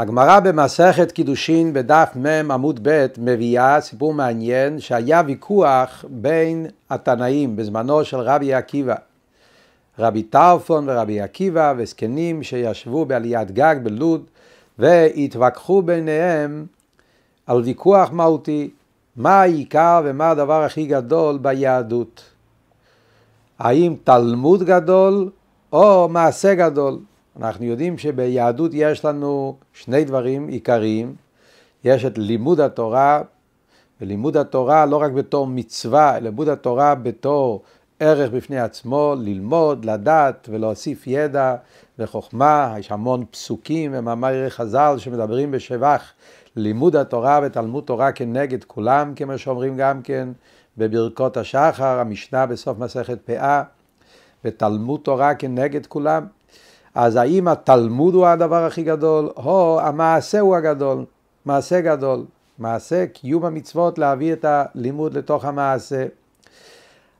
הגמרא במסכת קידושין בדף מ עמוד ב' מביאה סיפור מעניין שהיה ויכוח בין התנאים בזמנו של רבי עקיבא. רבי טרפון ורבי עקיבא וזקנים שישבו בעליית גג בלוד והתווכחו ביניהם על ויכוח מהותי מה העיקר ומה הדבר הכי גדול ביהדות. האם תלמוד גדול או מעשה גדול? אנחנו יודעים שביהדות יש לנו שני דברים עיקריים. יש את לימוד התורה, ולימוד התורה לא רק בתור מצווה, לימוד התורה בתור ערך בפני עצמו, ללמוד, לדעת ולהוסיף ידע וחוכמה. יש המון פסוקים ומאמרי חז"ל שמדברים בשבח לימוד התורה ותלמוד תורה כנגד כולם, כמו שאומרים גם כן בברכות השחר, המשנה בסוף מסכת פאה, ותלמוד תורה כנגד כולם. אז האם התלמוד הוא הדבר הכי גדול, או המעשה הוא הגדול, מעשה גדול, מעשה קיום המצוות להביא את הלימוד לתוך המעשה.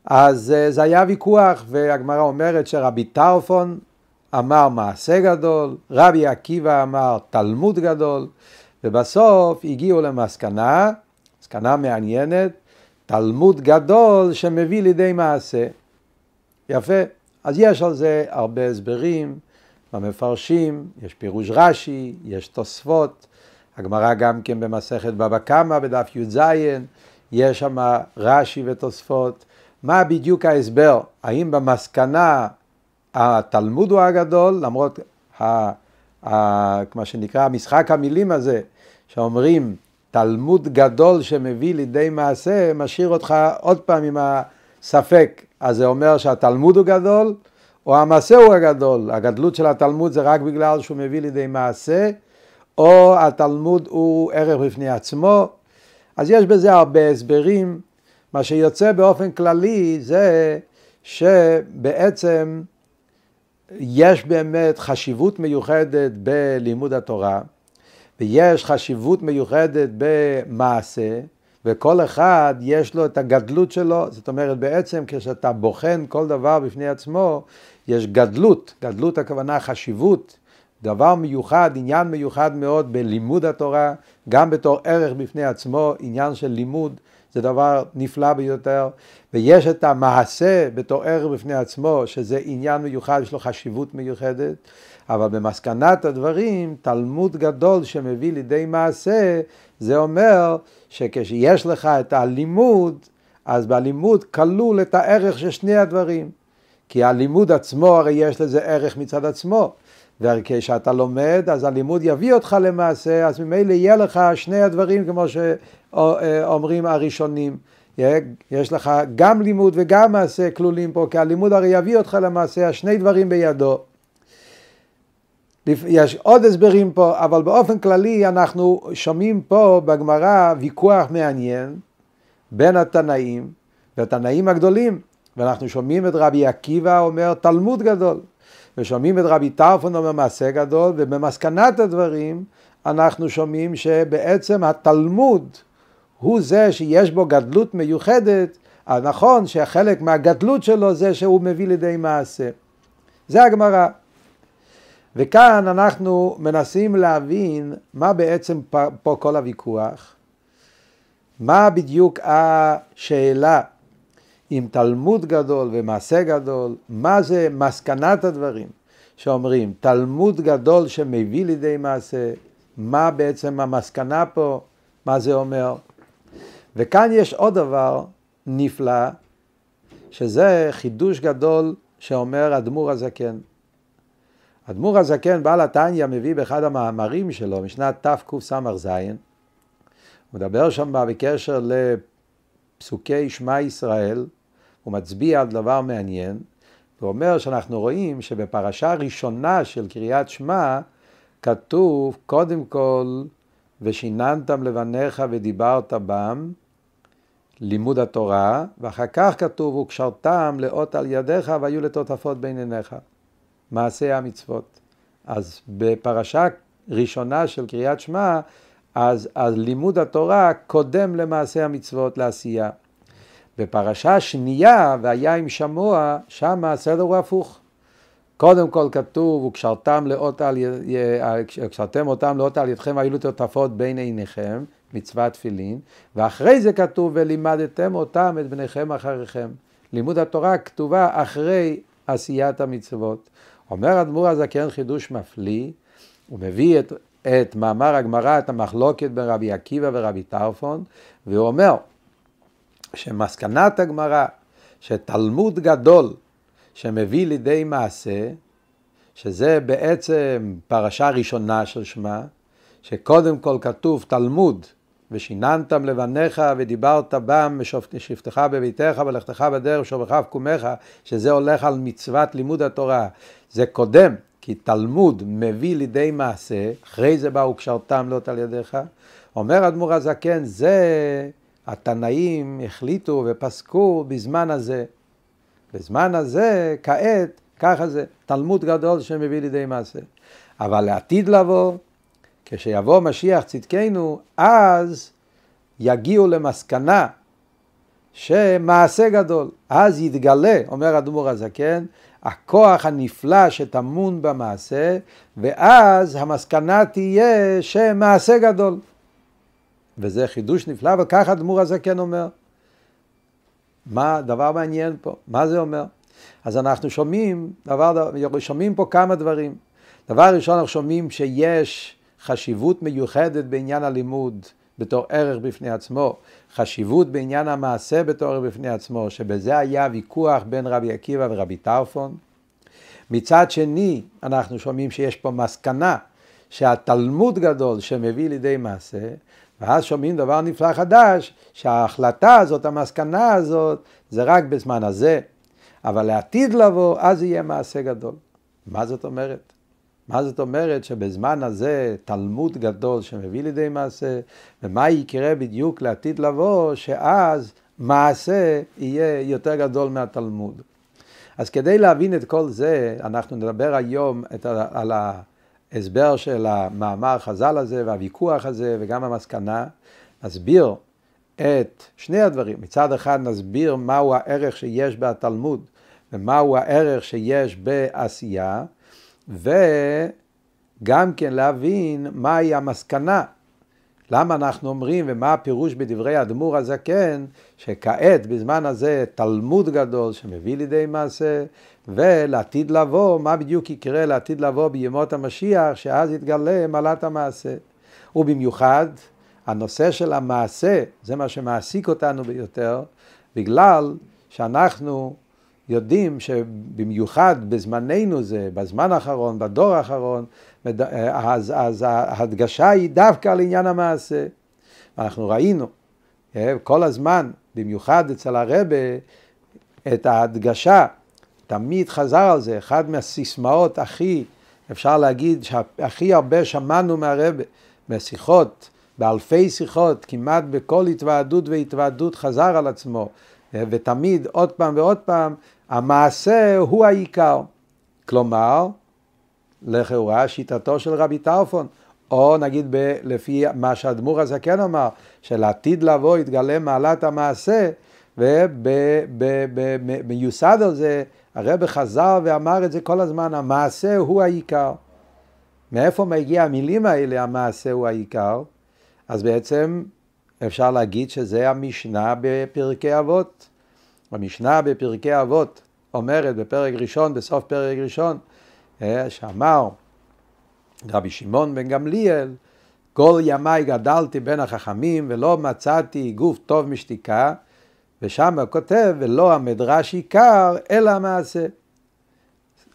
אז אה, זה היה ויכוח, והגמרא אומרת שרבי טרפון אמר מעשה גדול, רבי עקיבא אמר תלמוד גדול, ובסוף הגיעו למסקנה, מסקנה מעניינת, תלמוד גדול שמביא לידי מעשה. יפה. אז יש על זה הרבה הסברים. במפרשים, יש פירוש רש"י, יש תוספות, הגמרא גם כן במסכת בבא קמא בדף י"ז, יש שם רש"י ותוספות. מה בדיוק ההסבר? האם במסקנה התלמוד הוא הגדול, למרות ה, ה, מה שנקרא משחק המילים הזה, שאומרים תלמוד גדול שמביא לידי מעשה, משאיר אותך עוד פעם עם הספק. אז זה אומר שהתלמוד הוא גדול, או המעשה הוא הגדול, הגדלות של התלמוד זה רק בגלל שהוא מביא לידי מעשה, או התלמוד הוא ערך בפני עצמו. אז יש בזה הרבה הסברים. מה שיוצא באופן כללי זה שבעצם יש באמת חשיבות מיוחדת בלימוד התורה, ויש חשיבות מיוחדת במעשה, וכל אחד יש לו את הגדלות שלו, זאת אומרת בעצם כשאתה בוחן כל דבר בפני עצמו, יש גדלות, גדלות הכוונה חשיבות, דבר מיוחד, עניין מיוחד מאוד בלימוד התורה, גם בתור ערך בפני עצמו, עניין של לימוד זה דבר נפלא ביותר, ויש את המעשה בתור ערך בפני עצמו, שזה עניין מיוחד, יש לו חשיבות מיוחדת, אבל במסקנת הדברים, תלמוד גדול שמביא לידי מעשה, זה אומר שכשיש לך את הלימוד, אז בלימוד כלול את הערך של שני הדברים. כי הלימוד עצמו, הרי יש לזה ערך מצד עצמו. וכשאתה לומד, אז הלימוד יביא אותך למעשה, אז ממילא יהיה לך שני הדברים, כמו שאומרים הראשונים. יש לך גם לימוד וגם מעשה כלולים פה, כי הלימוד הרי יביא אותך למעשה, השני דברים בידו. יש עוד הסברים פה, אבל באופן כללי אנחנו שומעים פה בגמרא ויכוח מעניין בין התנאים, והתנאים הגדולים, ואנחנו שומעים את רבי עקיבא אומר תלמוד גדול, ושומעים את רבי טרפון אומר מעשה גדול, ובמסקנת הדברים אנחנו שומעים שבעצם התלמוד הוא זה שיש בו גדלות מיוחדת, נכון שחלק מהגדלות שלו זה שהוא מביא לידי מעשה. זה הגמרא. וכאן אנחנו מנסים להבין מה בעצם פה כל הוויכוח, מה בדיוק השאלה עם תלמוד גדול ומעשה גדול, מה זה מסקנת הדברים? שאומרים תלמוד גדול שמביא לידי מעשה, מה בעצם המסקנה פה, מה זה אומר. וכאן יש עוד דבר נפלא, שזה חידוש גדול שאומר אדמו"ר הזקן. אדמו"ר הזקן, בעל התניא, מביא באחד המאמרים שלו, משנת תקס"ז, הוא מדבר שם בקשר לפסוקי שמע ישראל, הוא מצביע על דבר מעניין, הוא אומר שאנחנו רואים שבפרשה הראשונה של קריאת שמע, כתוב קודם כל, ושיננתם לבניך ודיברת בם, לימוד התורה, ואחר כך כתוב, וקשרתם לאות על ידיך והיו לטוטפות בין עיניך. מעשה המצוות. אז בפרשה ראשונה של קריאת שמע, אז, אז לימוד התורה קודם למעשה המצוות לעשייה. בפרשה שנייה, והיה עם שמוע, שם הסדר הוא הפוך. קודם כל כתוב, וקשרתם לאות על, קשרתם אותם לאות על ידכם והיו לטוטפות בין עיניכם, מצוות תפילין, ואחרי זה כתוב, ולימדתם אותם את בניכם אחריכם. לימוד התורה כתובה אחרי עשיית המצוות. אומר אדמו"ר הזקן חידוש מפליא, הוא מביא את, את מאמר הגמרא, את המחלוקת בין רבי עקיבא ורבי טרפון, והוא אומר שמסקנת הגמרא, שתלמוד גדול שמביא לידי מעשה, שזה בעצם פרשה ראשונה של שמה, שקודם כל כתוב תלמוד, ושיננתם לבניך ודיברת בם שבטך בביתך ולכתך בדרך שובך וקומך, שזה הולך על מצוות לימוד התורה. זה קודם, כי תלמוד מביא לידי מעשה, אחרי זה באו קשרתם לאות על ידיך. אומר אדמו"ר הזקן, זה התנאים החליטו ופסקו בזמן הזה. בזמן הזה, כעת, ככה זה, תלמוד גדול שמביא לידי מעשה. אבל לעתיד לבוא, כשיבוא משיח צדקנו, אז יגיעו למסקנה שמעשה גדול. אז יתגלה, אומר אדמו"ר הזקן, הכוח הנפלא שטמון במעשה, ואז המסקנה תהיה שמעשה גדול. וזה חידוש נפלא, וככה אדמו"ר הזקן אומר. מה, דבר מעניין פה, מה זה אומר? אז אנחנו שומעים, דבר, שומעים פה כמה דברים. דבר ראשון, אנחנו שומעים שיש חשיבות מיוחדת בעניין הלימוד בתור ערך בפני עצמו, חשיבות בעניין המעשה בתור ערך בפני עצמו, שבזה היה ויכוח בין רבי עקיבא ורבי טרפון. מצד שני, אנחנו שומעים שיש פה מסקנה שהתלמוד גדול שמביא לידי מעשה, ואז שומעים דבר נפלא חדש, שההחלטה הזאת, המסקנה הזאת, זה רק בזמן הזה, אבל לעתיד לבוא, אז יהיה מעשה גדול. מה זאת אומרת? מה זאת אומרת שבזמן הזה תלמוד גדול שמביא לידי מעשה, ומה יקרה בדיוק לעתיד לבוא, שאז מעשה יהיה יותר גדול מהתלמוד. אז כדי להבין את כל זה, אנחנו נדבר היום את ה, על ההסבר של המאמר חז"ל הזה והוויכוח הזה וגם המסקנה. נסביר את שני הדברים. מצד אחד נסביר מהו הערך שיש בתלמוד ומהו הערך שיש בעשייה. וגם כן להבין מהי המסקנה. למה אנחנו אומרים ומה הפירוש בדברי האדמו"ר הזקן, שכעת בזמן הזה תלמוד גדול שמביא לידי מעשה, ולעתיד לבוא, מה בדיוק יקרה לעתיד לבוא בימות המשיח, שאז יתגלה מעלת המעשה. ובמיוחד, הנושא של המעשה, זה מה שמעסיק אותנו ביותר, בגלל שאנחנו יודעים שבמיוחד בזמננו זה, בזמן האחרון, בדור האחרון, אז, אז ההדגשה היא דווקא על עניין המעשה. אנחנו ראינו אה, כל הזמן, במיוחד אצל הרבה, את ההדגשה, תמיד חזר על זה, אחד מהסיסמאות הכי, אפשר להגיד, שהכי הרבה שמענו מהרבה, בשיחות, באלפי שיחות, כמעט בכל התוועדות והתוועדות חזר על עצמו, ותמיד עוד פעם ועוד פעם המעשה הוא העיקר. כלומר, לכאורה שיטתו של רבי טרפון, או נגיד ב, לפי מה שהדמור הזה כן אמר, שלעתיד לבוא יתגלה מעלת המעשה, ומיוסד על זה, הרב חזר ואמר את זה כל הזמן, המעשה הוא העיקר. מאיפה מגיע המילים האלה, המעשה הוא העיקר? אז בעצם אפשר להגיד שזה המשנה בפרקי אבות. במשנה בפרקי אבות אומרת בפרק ראשון, בסוף פרק ראשון, אה, שאמר רבי שמעון בן גמליאל, כל ימיי גדלתי בין החכמים ולא מצאתי גוף טוב משתיקה, ושם הוא כותב, ולא המדרש עיקר, אלא המעשה.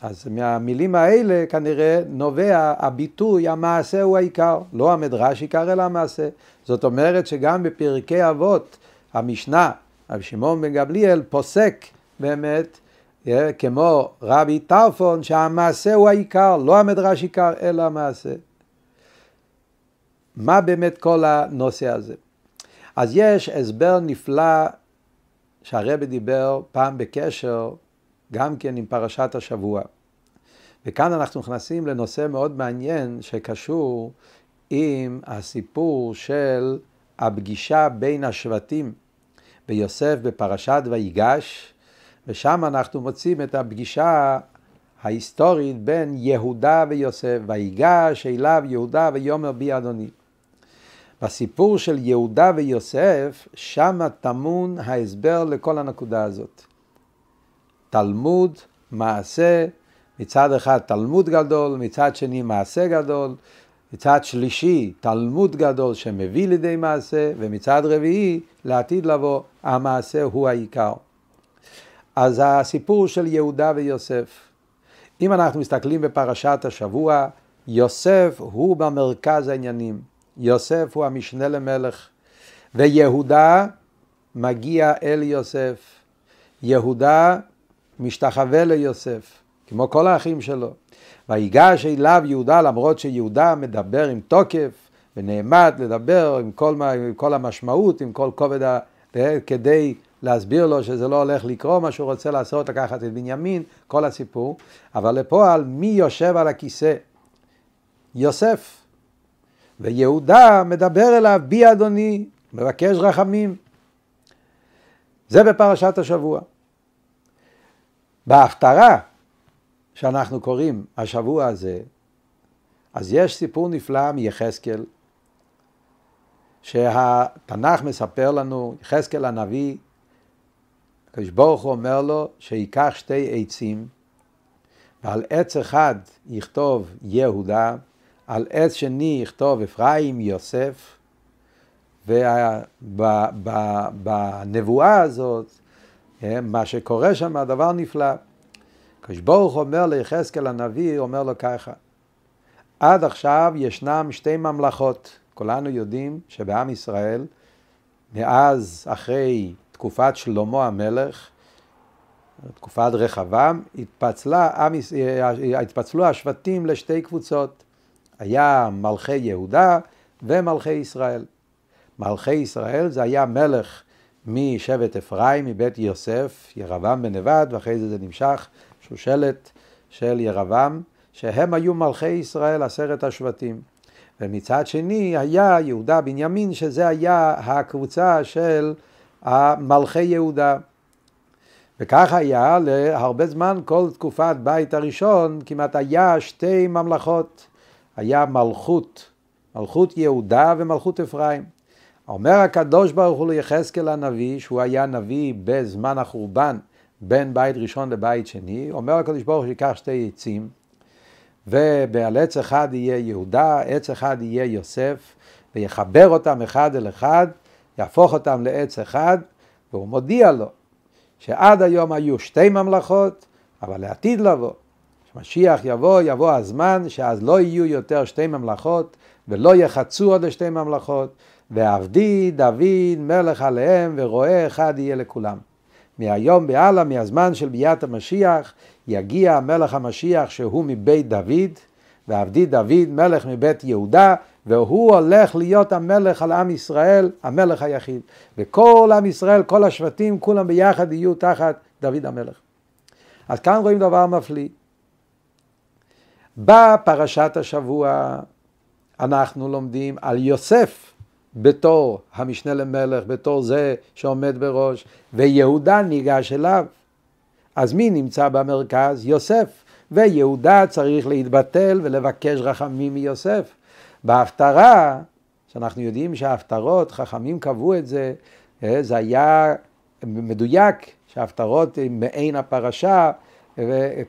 אז מהמילים האלה כנראה נובע הביטוי המעשה הוא העיקר, לא המדרש עיקר אלא המעשה. זאת אומרת שגם בפרקי אבות המשנה רבי שמעון בן גבליאל פוסק באמת, אה, כמו רבי טרפון, שהמעשה הוא העיקר, לא המדרש עיקר, אלא המעשה. מה באמת כל הנושא הזה? אז יש הסבר נפלא שהרבי דיבר פעם בקשר גם כן עם פרשת השבוע. וכאן אנחנו נכנסים לנושא מאוד מעניין שקשור עם הסיפור של הפגישה בין השבטים. ביוסף בפרשת ויגש, ושם אנחנו מוצאים את הפגישה ההיסטורית בין יהודה ויוסף, ויגש אליו יהודה ויאמר בי אדוני. בסיפור של יהודה ויוסף, שם טמון ההסבר לכל הנקודה הזאת. תלמוד, מעשה, מצד אחד תלמוד גדול, מצד שני מעשה גדול, מצד שלישי תלמוד גדול שמביא לידי מעשה, ומצד רביעי לעתיד לבוא המעשה הוא העיקר. אז הסיפור של יהודה ויוסף, אם אנחנו מסתכלים בפרשת השבוע, יוסף הוא במרכז העניינים, יוסף הוא המשנה למלך, ויהודה מגיע אל יוסף, יהודה משתחווה ליוסף, כמו כל האחים שלו. ויגש אליו יהודה למרות שיהודה מדבר עם תוקף ונעמד לדבר עם כל, עם כל המשמעות, עם כל כובד ה... כדי להסביר לו שזה לא הולך לקרות, מה שהוא רוצה לעשות, לקחת את בנימין, כל הסיפור, אבל לפועל מי יושב על הכיסא? יוסף. ויהודה מדבר אליו, בי אדוני, מבקש רחמים. זה בפרשת השבוע. בהפטרה שאנחנו קוראים השבוע הזה, אז יש סיפור נפלא מיחזקאל, שהתנ"ך מספר לנו, יחזקאל הנביא, הקדוש ברוך הוא אומר לו שייקח שתי עצים, ועל עץ אחד יכתוב יהודה, על עץ שני יכתוב אפרים יוסף, ובנבואה הזאת, מה שקורה שם, הדבר נפלא. הקדוש ברוך אומר ליחזקאל הנביא, אומר לו ככה, עד עכשיו ישנם שתי ממלכות, כולנו יודעים שבעם ישראל, מאז אחרי תקופת שלמה המלך, תקופת רחבעם, התפצלה, התפצלו השבטים לשתי קבוצות. היה מלכי יהודה ומלכי ישראל. מלכי ישראל זה היה מלך משבט אפרים, מבית יוסף, ירבעם בן נבד, ואחרי זה זה נמשך שושלת של ירבעם, שהם היו מלכי ישראל, עשרת השבטים. ומצד שני היה יהודה בנימין, שזה היה הקבוצה של מלכי יהודה. וכך היה להרבה זמן, כל תקופת בית הראשון, כמעט היה שתי ממלכות. היה מלכות, מלכות יהודה ומלכות אפרים. אומר הקדוש ברוך הוא ליחזקאל הנביא, שהוא היה נביא בזמן החורבן, בין בית ראשון לבית שני, אומר הקדוש ברוך הוא שיקח שתי עצים, ובעל עץ אחד יהיה יהודה, עץ אחד יהיה יוסף, ויחבר אותם אחד אל אחד, יהפוך אותם לעץ אחד, והוא מודיע לו שעד היום היו שתי ממלכות, אבל לעתיד לבוא, כשמשיח יבוא, יבוא הזמן שאז לא יהיו יותר שתי ממלכות, ולא יחצו עוד לשתי ממלכות, ועבדי דוד מלך עליהם, ורועה אחד יהיה לכולם. מהיום והלאה, מהזמן של ביאת המשיח, יגיע מלך המשיח שהוא מבית דוד, ועבדי דוד מלך מבית יהודה, והוא הולך להיות המלך על עם ישראל, המלך היחיד. וכל עם ישראל, כל השבטים, כולם ביחד יהיו תחת דוד המלך. אז כאן רואים דבר מפליא. בפרשת השבוע אנחנו לומדים על יוסף בתור המשנה למלך, בתור זה שעומד בראש, ויהודה ניגש אליו. אז מי נמצא במרכז? יוסף. ויהודה צריך להתבטל ולבקש רחמים מיוסף. בהפטרה, שאנחנו יודעים שההפטרות, חכמים קבעו את זה, אה, זה היה מדויק, שההפטרות הן מעין הפרשה,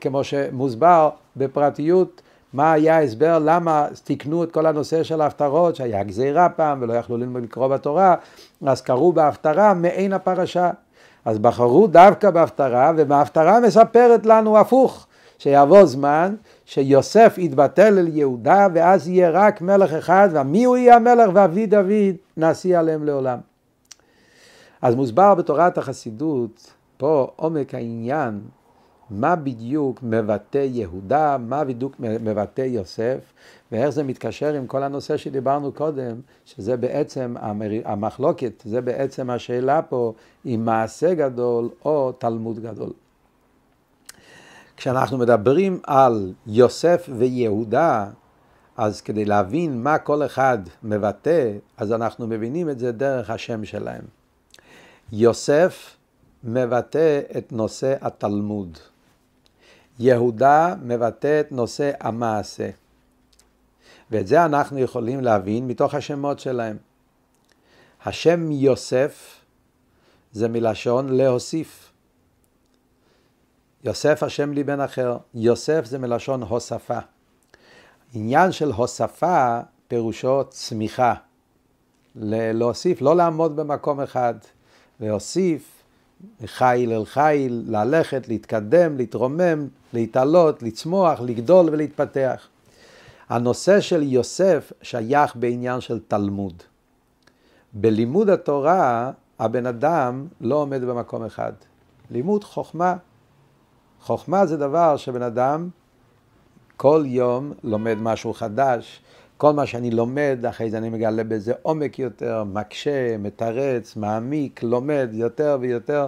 כמו שמוסבר בפרטיות, מה היה ההסבר, למה תיקנו את כל הנושא של ההפטרות, שהיה גזירה פעם ולא יכלו ללמוד לקרוא בתורה, אז קראו בהפטרה מעין הפרשה. אז בחרו דווקא בהפטרה, ובהפטרה מספרת לנו הפוך, שיבוא זמן שיוסף יתבטל אל יהודה, ואז יהיה רק מלך אחד, ומי הוא יהיה המלך? ואבי דוד נשיא עליהם לעולם. אז מוסבר בתורת החסידות, פה עומק העניין, מה בדיוק מבטא יהודה, מה בדיוק מבטא יוסף, ואיך זה מתקשר עם כל הנושא שדיברנו קודם, שזה בעצם המחלוקת, זה בעצם השאלה פה, אם מעשה גדול או תלמוד גדול. כשאנחנו מדברים על יוסף ויהודה, אז כדי להבין מה כל אחד מבטא, אז אנחנו מבינים את זה דרך השם שלהם. יוסף מבטא את נושא התלמוד. יהודה מבטא את נושא המעשה. ואת זה אנחנו יכולים להבין מתוך השמות שלהם. השם יוסף זה מלשון להוסיף. יוסף השם לי בן אחר. יוסף זה מלשון הוספה. עניין של הוספה פירושו צמיחה. להוסיף, לא לעמוד במקום אחד, להוסיף חיל אל חיל, ללכת, להתקדם, להתרומם, להתעלות, לצמוח, לגדול ולהתפתח. הנושא של יוסף שייך בעניין של תלמוד. בלימוד התורה הבן אדם לא עומד במקום אחד. לימוד חוכמה. חוכמה זה דבר שבן אדם כל יום לומד משהו חדש, כל מה שאני לומד, אחרי זה אני מגלה בזה עומק יותר, מקשה, מתרץ, מעמיק, לומד יותר ויותר.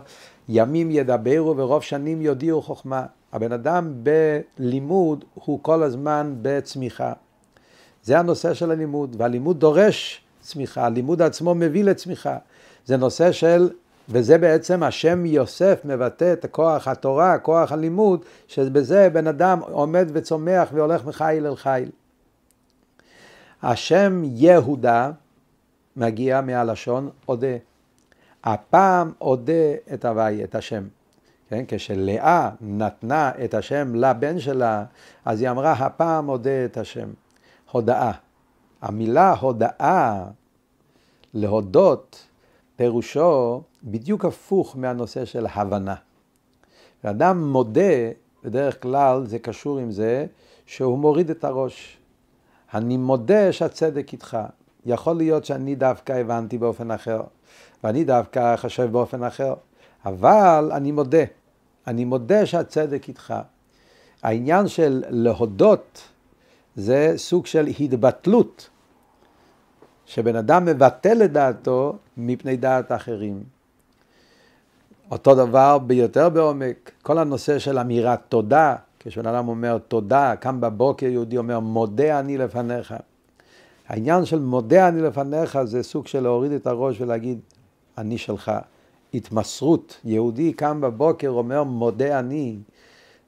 ימים ידברו ורוב שנים יודיעו חוכמה. הבן אדם בלימוד הוא כל הזמן בצמיחה. זה הנושא של הלימוד, והלימוד דורש צמיחה, הלימוד עצמו מביא לצמיחה. זה נושא של, וזה בעצם השם יוסף מבטא את כוח התורה, כוח הלימוד, שבזה בן אדם עומד וצומח והולך מחיל אל חיל. השם יהודה מגיע מהלשון אודה. הפעם אודה את הוואי, את השם. כן? כשלאה נתנה את השם לבן שלה, אז היא אמרה, הפעם אודה את השם. הודאה. המילה הודאה, להודות, פירושו בדיוק הפוך מהנושא של הבנה. ואדם מודה, בדרך כלל זה קשור עם זה שהוא מוריד את הראש. אני מודה שהצדק איתך. יכול להיות שאני דווקא הבנתי באופן אחר, ואני דווקא חושב באופן אחר, אבל אני מודה. אני מודה שהצדק איתך. העניין של להודות זה סוג של התבטלות, שבן אדם מבטל את דעתו מפני דעת אחרים. אותו דבר ביותר בעומק, כל הנושא של אמירת תודה, כשבן אדם אומר תודה, קם בבוקר יהודי אומר מודה אני לפניך. העניין של מודה אני לפניך זה סוג של להוריד את הראש ולהגיד אני שלך. התמסרות, יהודי קם בבוקר אומר מודה אני,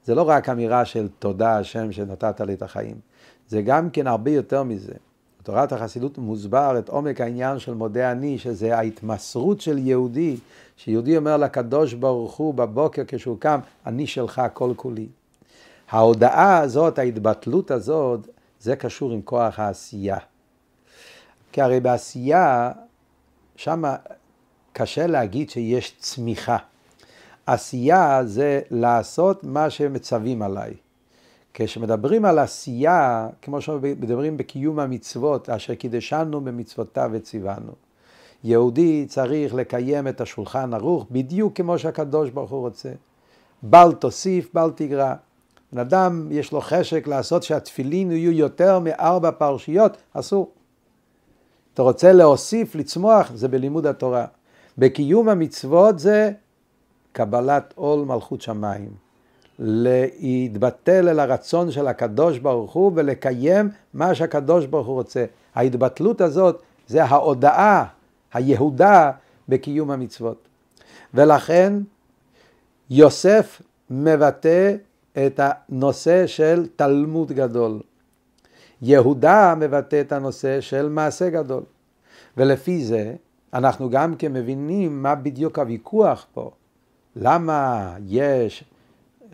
זה לא רק אמירה של תודה השם שנתת לי את החיים, זה גם כן הרבה יותר מזה. בתורת החסידות מוסבר את עומק העניין של מודה אני, שזה ההתמסרות של יהודי, שיהודי אומר לקדוש ברוך הוא בבוקר כשהוא קם, אני שלך כל כולי. ההודעה הזאת, ההתבטלות הזאת, זה קשור עם כוח העשייה. כי הרי בעשייה, שם קשה להגיד שיש צמיחה. עשייה זה לעשות מה שמצווים עליי. כשמדברים על עשייה, כמו שמדברים בקיום המצוות, אשר קידשנו במצוותיו וציוונו. יהודי צריך לקיים את השולחן ערוך בדיוק כמו שהקדוש ברוך הוא רוצה. בל תוסיף, בל תגרע. בן אדם יש לו חשק לעשות שהתפילין יהיו יותר מארבע פרשיות, אסור. אתה רוצה להוסיף, לצמוח, זה בלימוד התורה. בקיום המצוות זה קבלת עול מלכות שמיים. להתבטל אל הרצון של הקדוש ברוך הוא ולקיים מה שהקדוש ברוך הוא רוצה. ההתבטלות הזאת זה ההודאה, היהודה בקיום המצוות. ולכן יוסף מבטא את הנושא של תלמוד גדול. יהודה מבטא את הנושא של מעשה גדול. ולפי זה אנחנו גם כן מבינים מה בדיוק הוויכוח פה. למה יש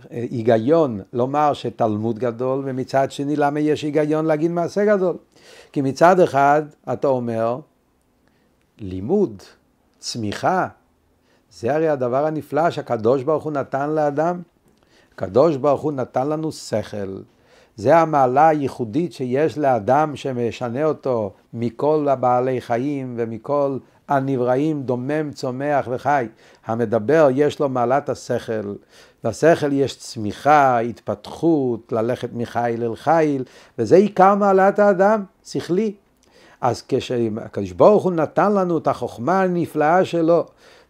היגיון לומר שתלמוד גדול, ומצד שני למה יש היגיון להגיד מעשה גדול? כי מצד אחד אתה אומר, לימוד, צמיחה, זה הרי הדבר הנפלא שהקדוש ברוך הוא נתן לאדם. הקדוש ברוך הוא נתן לנו שכל. זה המעלה הייחודית שיש לאדם שמשנה אותו מכל הבעלי חיים ומכל הנבראים, דומם, צומח וחי. המדבר יש לו מעלת השכל. לשכל יש צמיחה, התפתחות, ללכת מחיל אל חיל, וזה עיקר מעלת האדם, שכלי. אז כשהקדוש ברוך הוא נתן לנו את החוכמה הנפלאה שלו,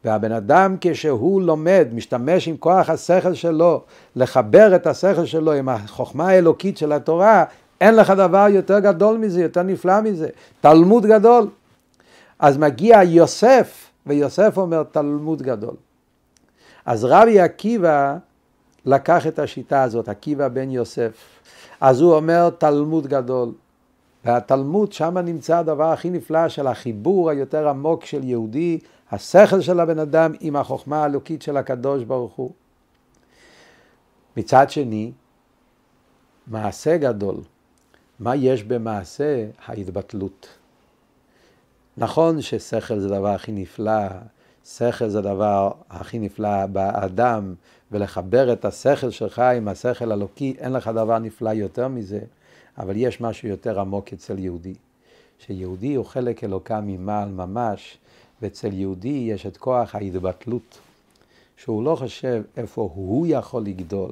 והבן אדם כשהוא לומד, משתמש עם כוח השכל שלו, לחבר את השכל שלו עם החוכמה האלוקית של התורה, אין לך דבר יותר גדול מזה, יותר נפלא מזה. תלמוד גדול. אז מגיע יוסף, ויוסף אומר תלמוד גדול. אז רבי עקיבא לקח את השיטה הזאת, עקיבא בן יוסף. אז הוא אומר תלמוד גדול. והתלמוד, שם נמצא הדבר הכי נפלא של החיבור היותר עמוק של יהודי, השכל של הבן אדם עם החוכמה האלוקית של הקדוש ברוך הוא. מצד שני, מעשה גדול. מה יש במעשה? ההתבטלות. נכון ששכל זה הדבר הכי נפלא, שכל זה הדבר הכי נפלא באדם, ולחבר את השכל שלך עם השכל אלוקי, אין לך דבר נפלא יותר מזה, אבל יש משהו יותר עמוק אצל יהודי. שיהודי הוא חלק אלוקה ממעל ממש, ואצל יהודי יש את כוח ההתבטלות, שהוא לא חושב איפה הוא יכול לגדול,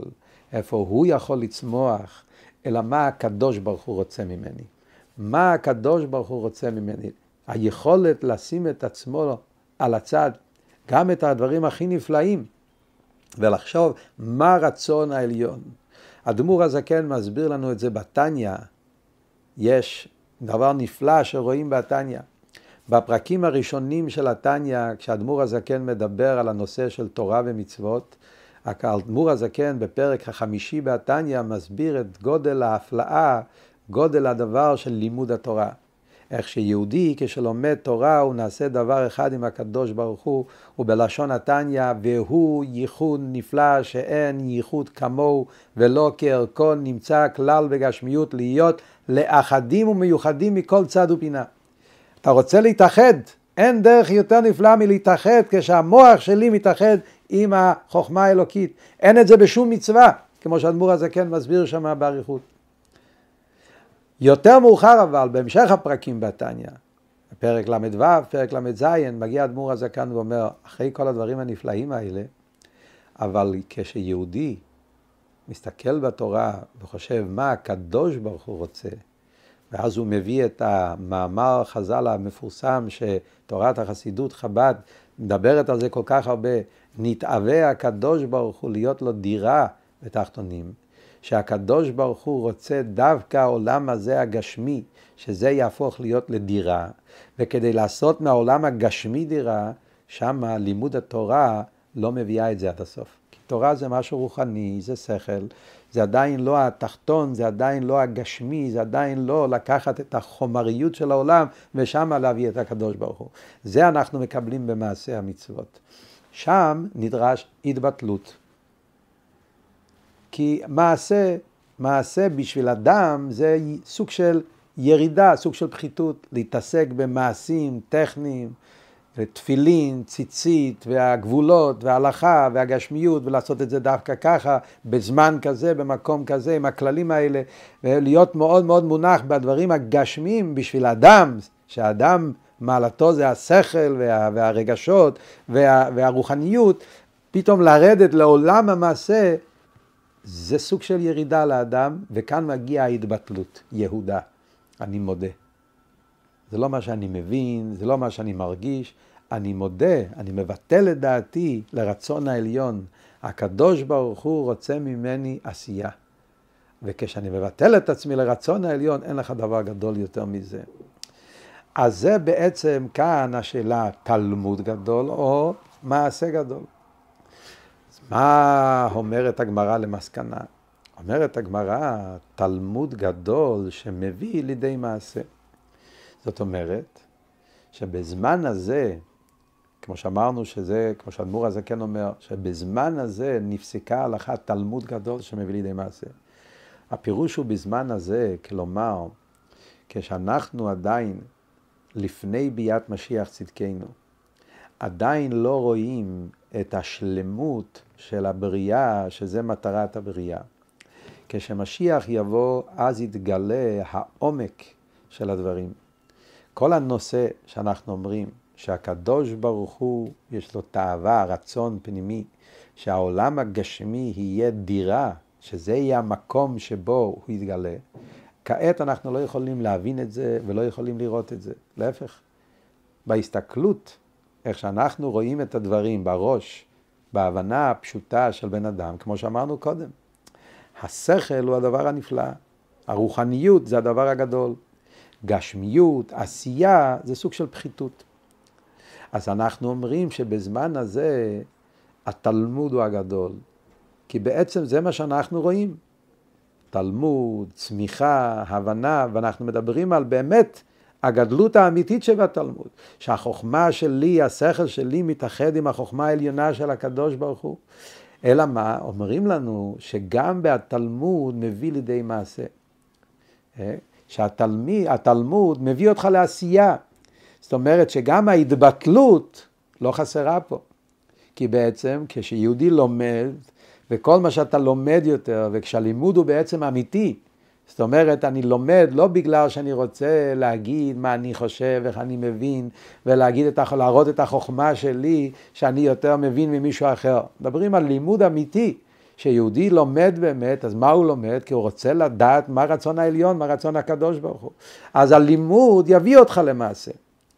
איפה הוא יכול לצמוח, אלא מה הקדוש ברוך הוא רוצה ממני. מה הקדוש ברוך הוא רוצה ממני. היכולת לשים את עצמו על הצד, גם את הדברים הכי נפלאים, ולחשוב מה רצון העליון. אדמו"ר הזקן מסביר לנו את זה בתניא. יש דבר נפלא שרואים בתניא. בפרקים הראשונים של התניא, כשאדמו"ר הזקן מדבר על הנושא של תורה ומצוות, האדמו"ר הזקן בפרק החמישי בתניא מסביר את גודל ההפלאה, גודל הדבר של לימוד התורה. איך שיהודי כשלומד תורה הוא נעשה דבר אחד עם הקדוש ברוך הוא, ובלשון התניא, והוא ייחוד נפלא שאין ייחוד כמוהו ולא כערכו נמצא כלל בגשמיות להיות לאחדים ומיוחדים מכל צד ופינה. אתה רוצה להתאחד, אין דרך יותר נפלאה מלהתאחד כשהמוח שלי מתאחד עם החוכמה האלוקית. אין את זה בשום מצווה, כמו שאדמו"ר הזקן מסביר שם באריכות. יותר מאוחר אבל, בהמשך הפרקים בתניא, פרק ל"ו, פרק ל"ז, מגיע אדמו"ר הזקן ואומר, אחרי כל הדברים הנפלאים האלה, אבל כשיהודי מסתכל בתורה וחושב מה הקדוש ברוך הוא רוצה, ואז הוא מביא את המאמר חז"ל המפורסם שתורת החסידות חב"ד מדברת על זה כל כך הרבה, נתאווה הקדוש ברוך הוא להיות לו דירה בתחתונים, שהקדוש ברוך הוא רוצה דווקא העולם הזה הגשמי, שזה יהפוך להיות לדירה, וכדי לעשות מהעולם הגשמי דירה, שם לימוד התורה לא מביאה את זה עד הסוף. כי תורה זה משהו רוחני, זה שכל, זה עדיין לא התחתון, זה עדיין לא הגשמי, זה עדיין לא לקחת את החומריות של העולם ושם להביא את הקדוש ברוך הוא. זה אנחנו מקבלים במעשה המצוות. שם נדרש התבטלות. כי מעשה, מעשה בשביל אדם זה סוג של ירידה, סוג של פחיתות, להתעסק במעשים טכניים, ותפילין, ציצית, והגבולות, וההלכה, והגשמיות, ולעשות את זה דווקא ככה, בזמן כזה, במקום כזה, עם הכללים האלה, ולהיות מאוד מאוד מונח בדברים הגשמיים בשביל אדם, שהאדם מעלתו זה השכל וה, והרגשות וה, והרוחניות, פתאום לרדת לעולם המעשה, זה סוג של ירידה לאדם, וכאן מגיעה ההתבטלות, יהודה, אני מודה. זה לא מה שאני מבין, זה לא מה שאני מרגיש, אני מודה, אני מבטל את דעתי לרצון העליון. הקדוש ברוך הוא רוצה ממני עשייה. וכשאני מבטל את עצמי לרצון העליון, אין לך דבר גדול יותר מזה. אז זה בעצם כאן השאלה, תלמוד גדול או מעשה גדול. אז מה אומרת הגמרא למסקנה? אומרת הגמרא, תלמוד גדול שמביא לידי מעשה. זאת אומרת, שבזמן הזה, כמו שאמרנו שזה, כמו שאדמו"ר הזה כן אומר, שבזמן הזה נפסקה הלכה תלמוד גדול שמביא לידי מעשה. הפירוש הוא בזמן הזה, כלומר, כשאנחנו עדיין לפני ביאת משיח צדקנו, עדיין לא רואים את השלמות של הבריאה, שזה מטרת הבריאה. כשמשיח יבוא, אז יתגלה העומק של הדברים. כל הנושא שאנחנו אומרים, שהקדוש ברוך הוא, יש לו תאווה, רצון פנימי, שהעולם הגשמי יהיה דירה, שזה יהיה המקום שבו הוא יתגלה. כעת אנחנו לא יכולים להבין את זה ולא יכולים לראות את זה. להפך, בהסתכלות, איך שאנחנו רואים את הדברים בראש, בהבנה הפשוטה של בן אדם, כמו שאמרנו קודם. השכל הוא הדבר הנפלא, הרוחניות זה הדבר הגדול. גשמיות, עשייה, זה סוג של פחיתות. אז אנחנו אומרים שבזמן הזה התלמוד הוא הגדול, כי בעצם זה מה שאנחנו רואים. תלמוד, צמיחה, הבנה, ואנחנו מדברים על באמת הגדלות האמיתית שבתלמוד, שהחוכמה שלי, השכל שלי מתאחד עם החוכמה העליונה של הקדוש ברוך הוא. אלא מה? אומרים לנו שגם בתלמוד מביא לידי מעשה. שהתלמוד מביא אותך לעשייה. זאת אומרת שגם ההתבטלות לא חסרה פה. כי בעצם כשיהודי לומד, וכל מה שאתה לומד יותר, וכשהלימוד הוא בעצם אמיתי, זאת אומרת, אני לומד לא בגלל שאני רוצה להגיד מה אני חושב, איך אני מבין, ולהגיד את, להראות את החוכמה שלי, שאני יותר מבין ממישהו אחר. מדברים על לימוד אמיתי. שיהודי לומד באמת, אז מה הוא לומד? כי הוא רוצה לדעת מה רצון העליון, מה רצון הקדוש ברוך הוא. אז הלימוד יביא אותך למעשה.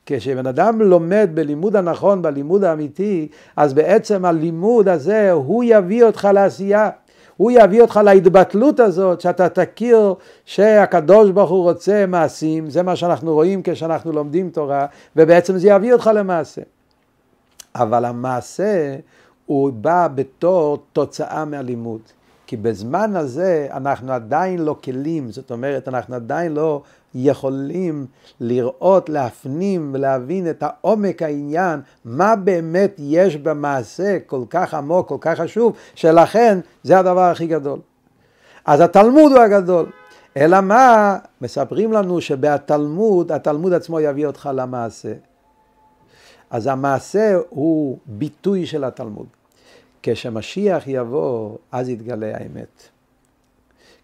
כשבן אדם לומד בלימוד הנכון, בלימוד האמיתי, אז בעצם הלימוד הזה, הוא יביא אותך לעשייה. הוא יביא אותך להתבטלות הזאת, שאתה תכיר שהקדוש ברוך הוא רוצה מעשים, זה מה שאנחנו רואים כשאנחנו לומדים תורה, ובעצם זה יביא אותך למעשה. אבל המעשה הוא בא בתור תוצאה מהלימוד. כי בזמן הזה אנחנו עדיין לא כלים, זאת אומרת, אנחנו עדיין לא יכולים לראות, להפנים ולהבין את העומק העניין, מה באמת יש במעשה כל כך עמוק, כל כך חשוב, שלכן זה הדבר הכי גדול. אז התלמוד הוא הגדול. אלא מה? מספרים לנו שבתלמוד, התלמוד עצמו יביא אותך למעשה. אז המעשה הוא ביטוי של התלמוד. כשמשיח יבוא, אז יתגלה האמת.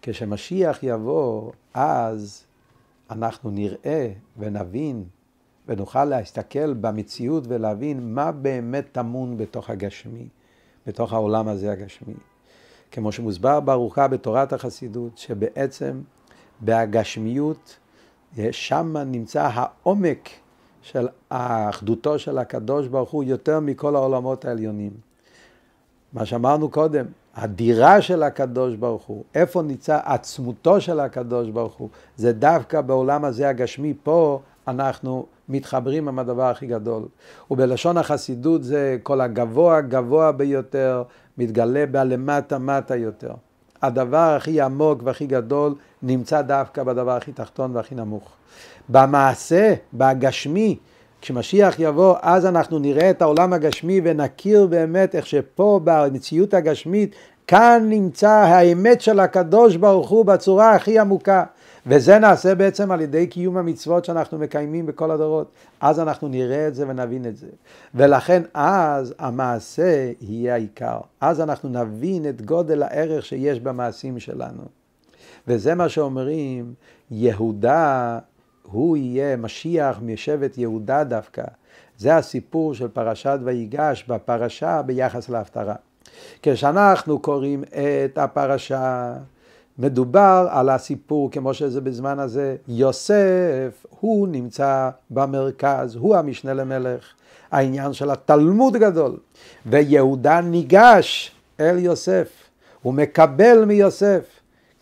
כשמשיח יבוא, אז אנחנו נראה ונבין ונוכל להסתכל במציאות ולהבין מה באמת טמון בתוך הגשמי, בתוך העולם הזה הגשמי. כמו שמוסבר בארוכה בתורת החסידות, שבעצם בהגשמיות, שם נמצא העומק של האחדותו של הקדוש ברוך הוא יותר מכל העולמות העליונים. מה שאמרנו קודם, הדירה של הקדוש ברוך הוא, איפה נמצא עצמותו של הקדוש ברוך הוא, זה דווקא בעולם הזה הגשמי, פה אנחנו מתחברים עם הדבר הכי גדול. ובלשון החסידות זה כל הגבוה גבוה ביותר, מתגלה בלמטה מטה יותר. הדבר הכי עמוק והכי גדול נמצא דווקא בדבר הכי תחתון והכי נמוך. במעשה, בגשמי, כשמשיח יבוא, אז אנחנו נראה את העולם הגשמי ונכיר באמת איך שפה במציאות הגשמית, כאן נמצא האמת של הקדוש ברוך הוא בצורה הכי עמוקה. וזה נעשה בעצם על ידי קיום המצוות שאנחנו מקיימים בכל הדורות. אז אנחנו נראה את זה ונבין את זה. ולכן אז המעשה יהיה העיקר. אז אנחנו נבין את גודל הערך שיש במעשים שלנו. וזה מה שאומרים, יהודה הוא יהיה משיח משבט יהודה דווקא. זה הסיפור של פרשת ויגש בפרשה ביחס להפטרה. כשאנחנו קוראים את הפרשה, מדובר על הסיפור כמו שזה בזמן הזה. יוסף, הוא נמצא במרכז, הוא המשנה למלך. העניין של התלמוד גדול. ויהודה ניגש אל יוסף, הוא מקבל מיוסף.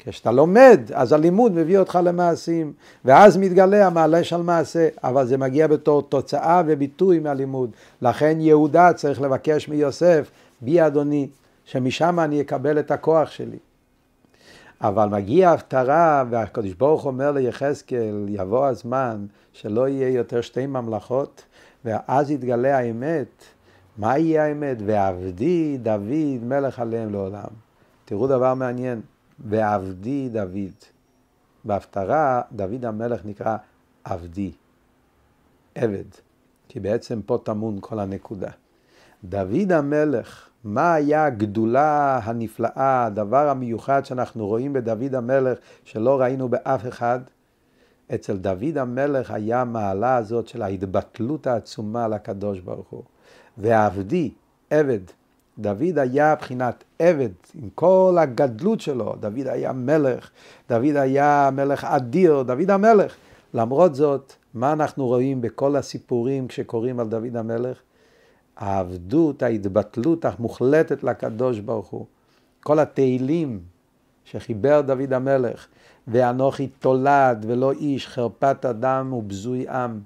כשאתה לומד, אז הלימוד מביא אותך למעשים, ואז מתגלה המעלה של מעשה, אבל זה מגיע בתור תוצאה וביטוי מהלימוד. לכן יהודה צריך לבקש מיוסף, בי אדוני, שמשם אני אקבל את הכוח שלי. אבל מגיע הפטרה, והקדוש ברוך אומר ליחזקאל, יבוא הזמן שלא יהיה יותר שתי ממלכות, ואז יתגלה האמת. מה יהיה האמת? ועבדי דוד מלך עליהם לעולם. תראו דבר מעניין. ועבדי דוד. בהפטרה דוד המלך נקרא עבדי, עבד, כי בעצם פה טמון כל הנקודה. דוד המלך, מה היה הגדולה הנפלאה, הדבר המיוחד שאנחנו רואים בדוד המלך שלא ראינו באף אחד? אצל דוד המלך היה מעלה הזאת של ההתבטלות העצומה לקדוש ברוך הוא. ועבדי, עבד, דוד היה בחינת עבד עם כל הגדלות שלו, דוד היה מלך, דוד היה מלך אדיר, דוד המלך. למרות זאת, מה אנחנו רואים בכל הסיפורים כשקוראים על דוד המלך? העבדות, ההתבטלות המוחלטת לקדוש ברוך הוא. כל התהילים שחיבר דוד המלך, ואנוכי תולד ולא איש, חרפת אדם ובזוי עם.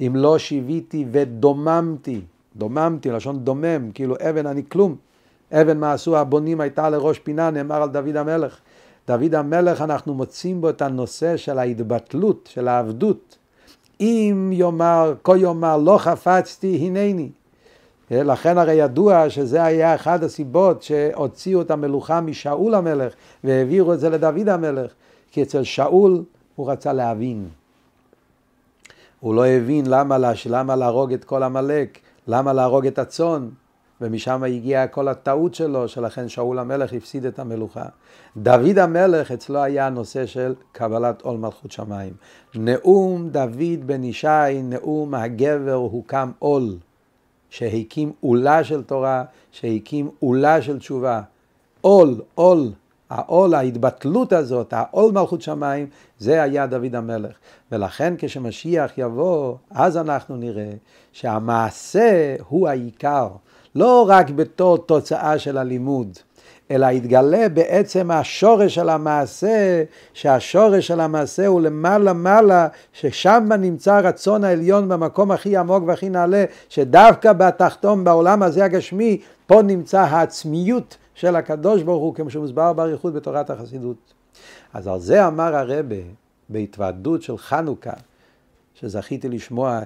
אם לא שיוויתי ודוממתי, דוממתי, לשון דומם, כאילו אבן אני כלום. אבן מעשו הבונים הייתה לראש פינה, נאמר על דוד המלך. דוד המלך, אנחנו מוצאים בו את הנושא של ההתבטלות, של העבדות. אם יאמר, כה יאמר, לא חפצתי, הנני. לכן הרי ידוע שזה היה אחד הסיבות שהוציאו את המלוכה משאול המלך והעבירו את זה לדוד המלך. כי אצל שאול הוא רצה להבין. הוא לא הבין למה, למה להרוג את כל עמלק, למה להרוג את הצאן, ומשם הגיעה כל הטעות שלו, שלכן שאול המלך הפסיד את המלוכה. דוד המלך, אצלו היה הנושא של קבלת עול מלכות שמיים. נאום דוד בן ישי, נאום הגבר הוקם עול, שהקים עולה של תורה, שהקים עולה של תשובה. עול, עול, העול, ההתבטלות הזאת, העול מלכות שמיים, זה היה דוד המלך. ולכן כשמשיח יבוא, אז אנחנו נראה שהמעשה הוא העיקר. לא רק בתור תוצאה של הלימוד, אלא יתגלה בעצם השורש של המעשה, שהשורש של המעשה הוא למעלה מעלה, ששם נמצא הרצון העליון במקום הכי עמוק והכי נעלה, שדווקא בתחתום בעולם הזה הגשמי, פה נמצא העצמיות של הקדוש ברוך הוא, כמו שמוסבר באריכות בתורת החסידות. אז על זה אמר הרבה בהתוועדות של חנוכה, שזכיתי לשמוע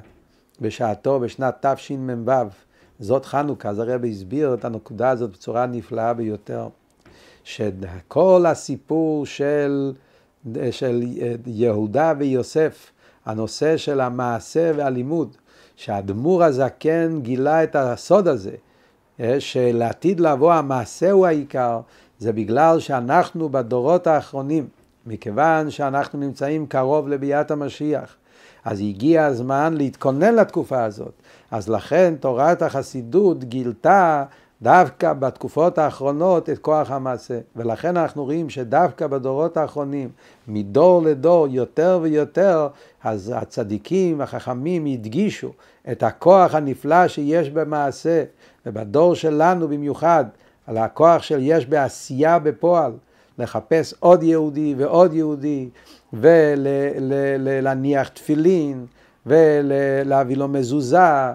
בשעתו בשנת תשמ"ו, זאת חנוכה, אז הרב הסביר את הנקודה הזאת בצורה נפלאה ביותר, שכל הסיפור של, של יהודה ויוסף, הנושא של המעשה והלימוד, שהאדמו"ר הזקן גילה את הסוד הזה, שלעתיד לבוא המעשה הוא העיקר, זה בגלל שאנחנו בדורות האחרונים, מכיוון שאנחנו נמצאים קרוב לביאת המשיח, אז הגיע הזמן להתכונן לתקופה הזאת. אז לכן תורת החסידות גילתה דווקא בתקופות האחרונות את כוח המעשה. ולכן אנחנו רואים שדווקא בדורות האחרונים, מדור לדור, יותר ויותר, אז הצדיקים, החכמים, הדגישו את הכוח הנפלא שיש במעשה, ובדור שלנו במיוחד, על הכוח של יש בעשייה בפועל, לחפש עוד יהודי ועוד יהודי, ולהניח תפילין, ולהביא לו מזוזה,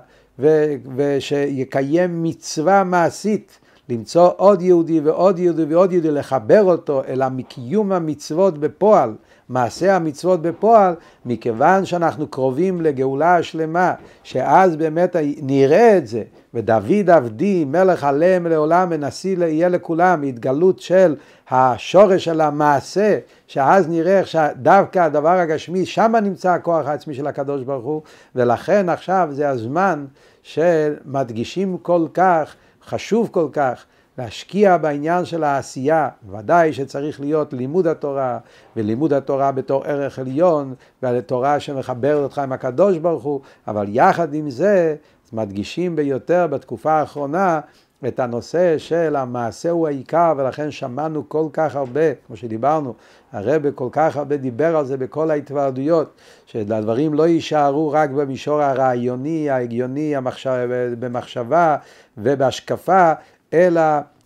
ושיקיים מצווה מעשית, למצוא עוד יהודי ועוד יהודי ועוד יהודי, לחבר אותו אל קיום המצוות בפועל, מעשה המצוות בפועל, מכיוון שאנחנו קרובים לגאולה השלמה, שאז באמת נראה את זה, ודוד עבדי, מלך עליהם לעולם, ונשיא יהיה לכולם, התגלות של השורש של המעשה, שאז נראה איך שדווקא הדבר הגשמי, שם נמצא הכוח העצמי של הקדוש ברוך הוא, ולכן עכשיו זה הזמן שמדגישים כל כך, חשוב כל כך, להשקיע בעניין של העשייה, ודאי שצריך להיות לימוד התורה, ולימוד התורה בתור ערך עליון, והתורה שמחברת אותך עם הקדוש ברוך הוא, אבל יחד עם זה מדגישים ביותר בתקופה האחרונה את הנושא של המעשה הוא העיקר, ולכן שמענו כל כך הרבה, כמו שדיברנו, הרב כל כך הרבה דיבר על זה בכל ההתוועדויות, שהדברים לא יישארו רק במישור הרעיוני, ההגיוני, המחשב, במחשבה ובהשקפה, אלא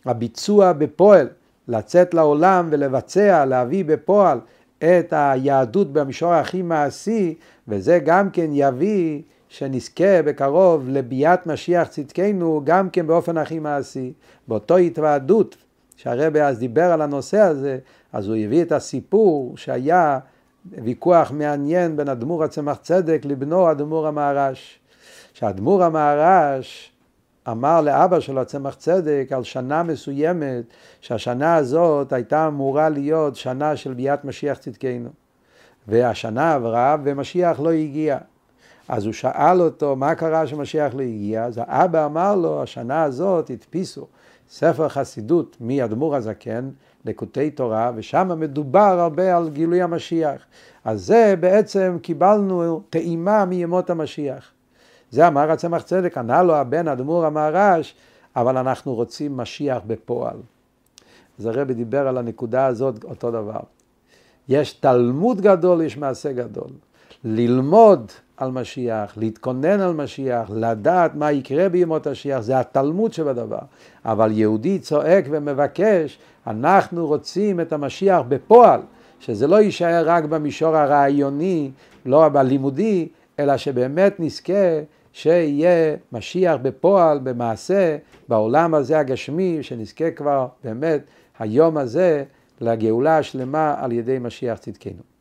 הביצוע בפועל, לצאת לעולם ולבצע, להביא בפועל את היהדות במישור הכי מעשי, וזה גם כן יביא שנזכה בקרוב לביאת משיח צדקנו גם כן באופן הכי מעשי. באותו התוועדות שהרבה אז דיבר על הנושא הזה, אז הוא הביא את הסיפור שהיה ויכוח מעניין בין אדמו"ר הצמח צדק לבנו אדמו"ר המהר"ש. שאדמו"ר המהר"ש אמר לאבא שלו הצמח צדק על שנה מסוימת, שהשנה הזאת הייתה אמורה להיות שנה של ביאת משיח צדקנו. והשנה עברה ומשיח לא הגיע. אז הוא שאל אותו, מה קרה שמשיח לא הגיע? אז האבא אמר לו, השנה הזאת הדפיסו ספר חסידות מאדמו"ר הזקן, לקוטי תורה, ושם מדובר הרבה על גילוי המשיח. אז זה בעצם קיבלנו טעימה מימות המשיח. זה אמר הצמח צדק, ענה לו הבן אדמו"ר המהר"ש, אבל אנחנו רוצים משיח בפועל. אז הרבי דיבר על הנקודה הזאת אותו דבר. יש תלמוד גדול, יש מעשה גדול. ללמוד על משיח, להתכונן על משיח, לדעת מה יקרה בימות השיח, זה התלמוד שבדבר. אבל יהודי צועק ומבקש, אנחנו רוצים את המשיח בפועל, שזה לא יישאר רק במישור הרעיוני, לא בלימודי, אלא שבאמת נזכה שיהיה משיח בפועל, במעשה, בעולם הזה הגשמי, שנזכה כבר באמת היום הזה לגאולה השלמה על ידי משיח צדקנו.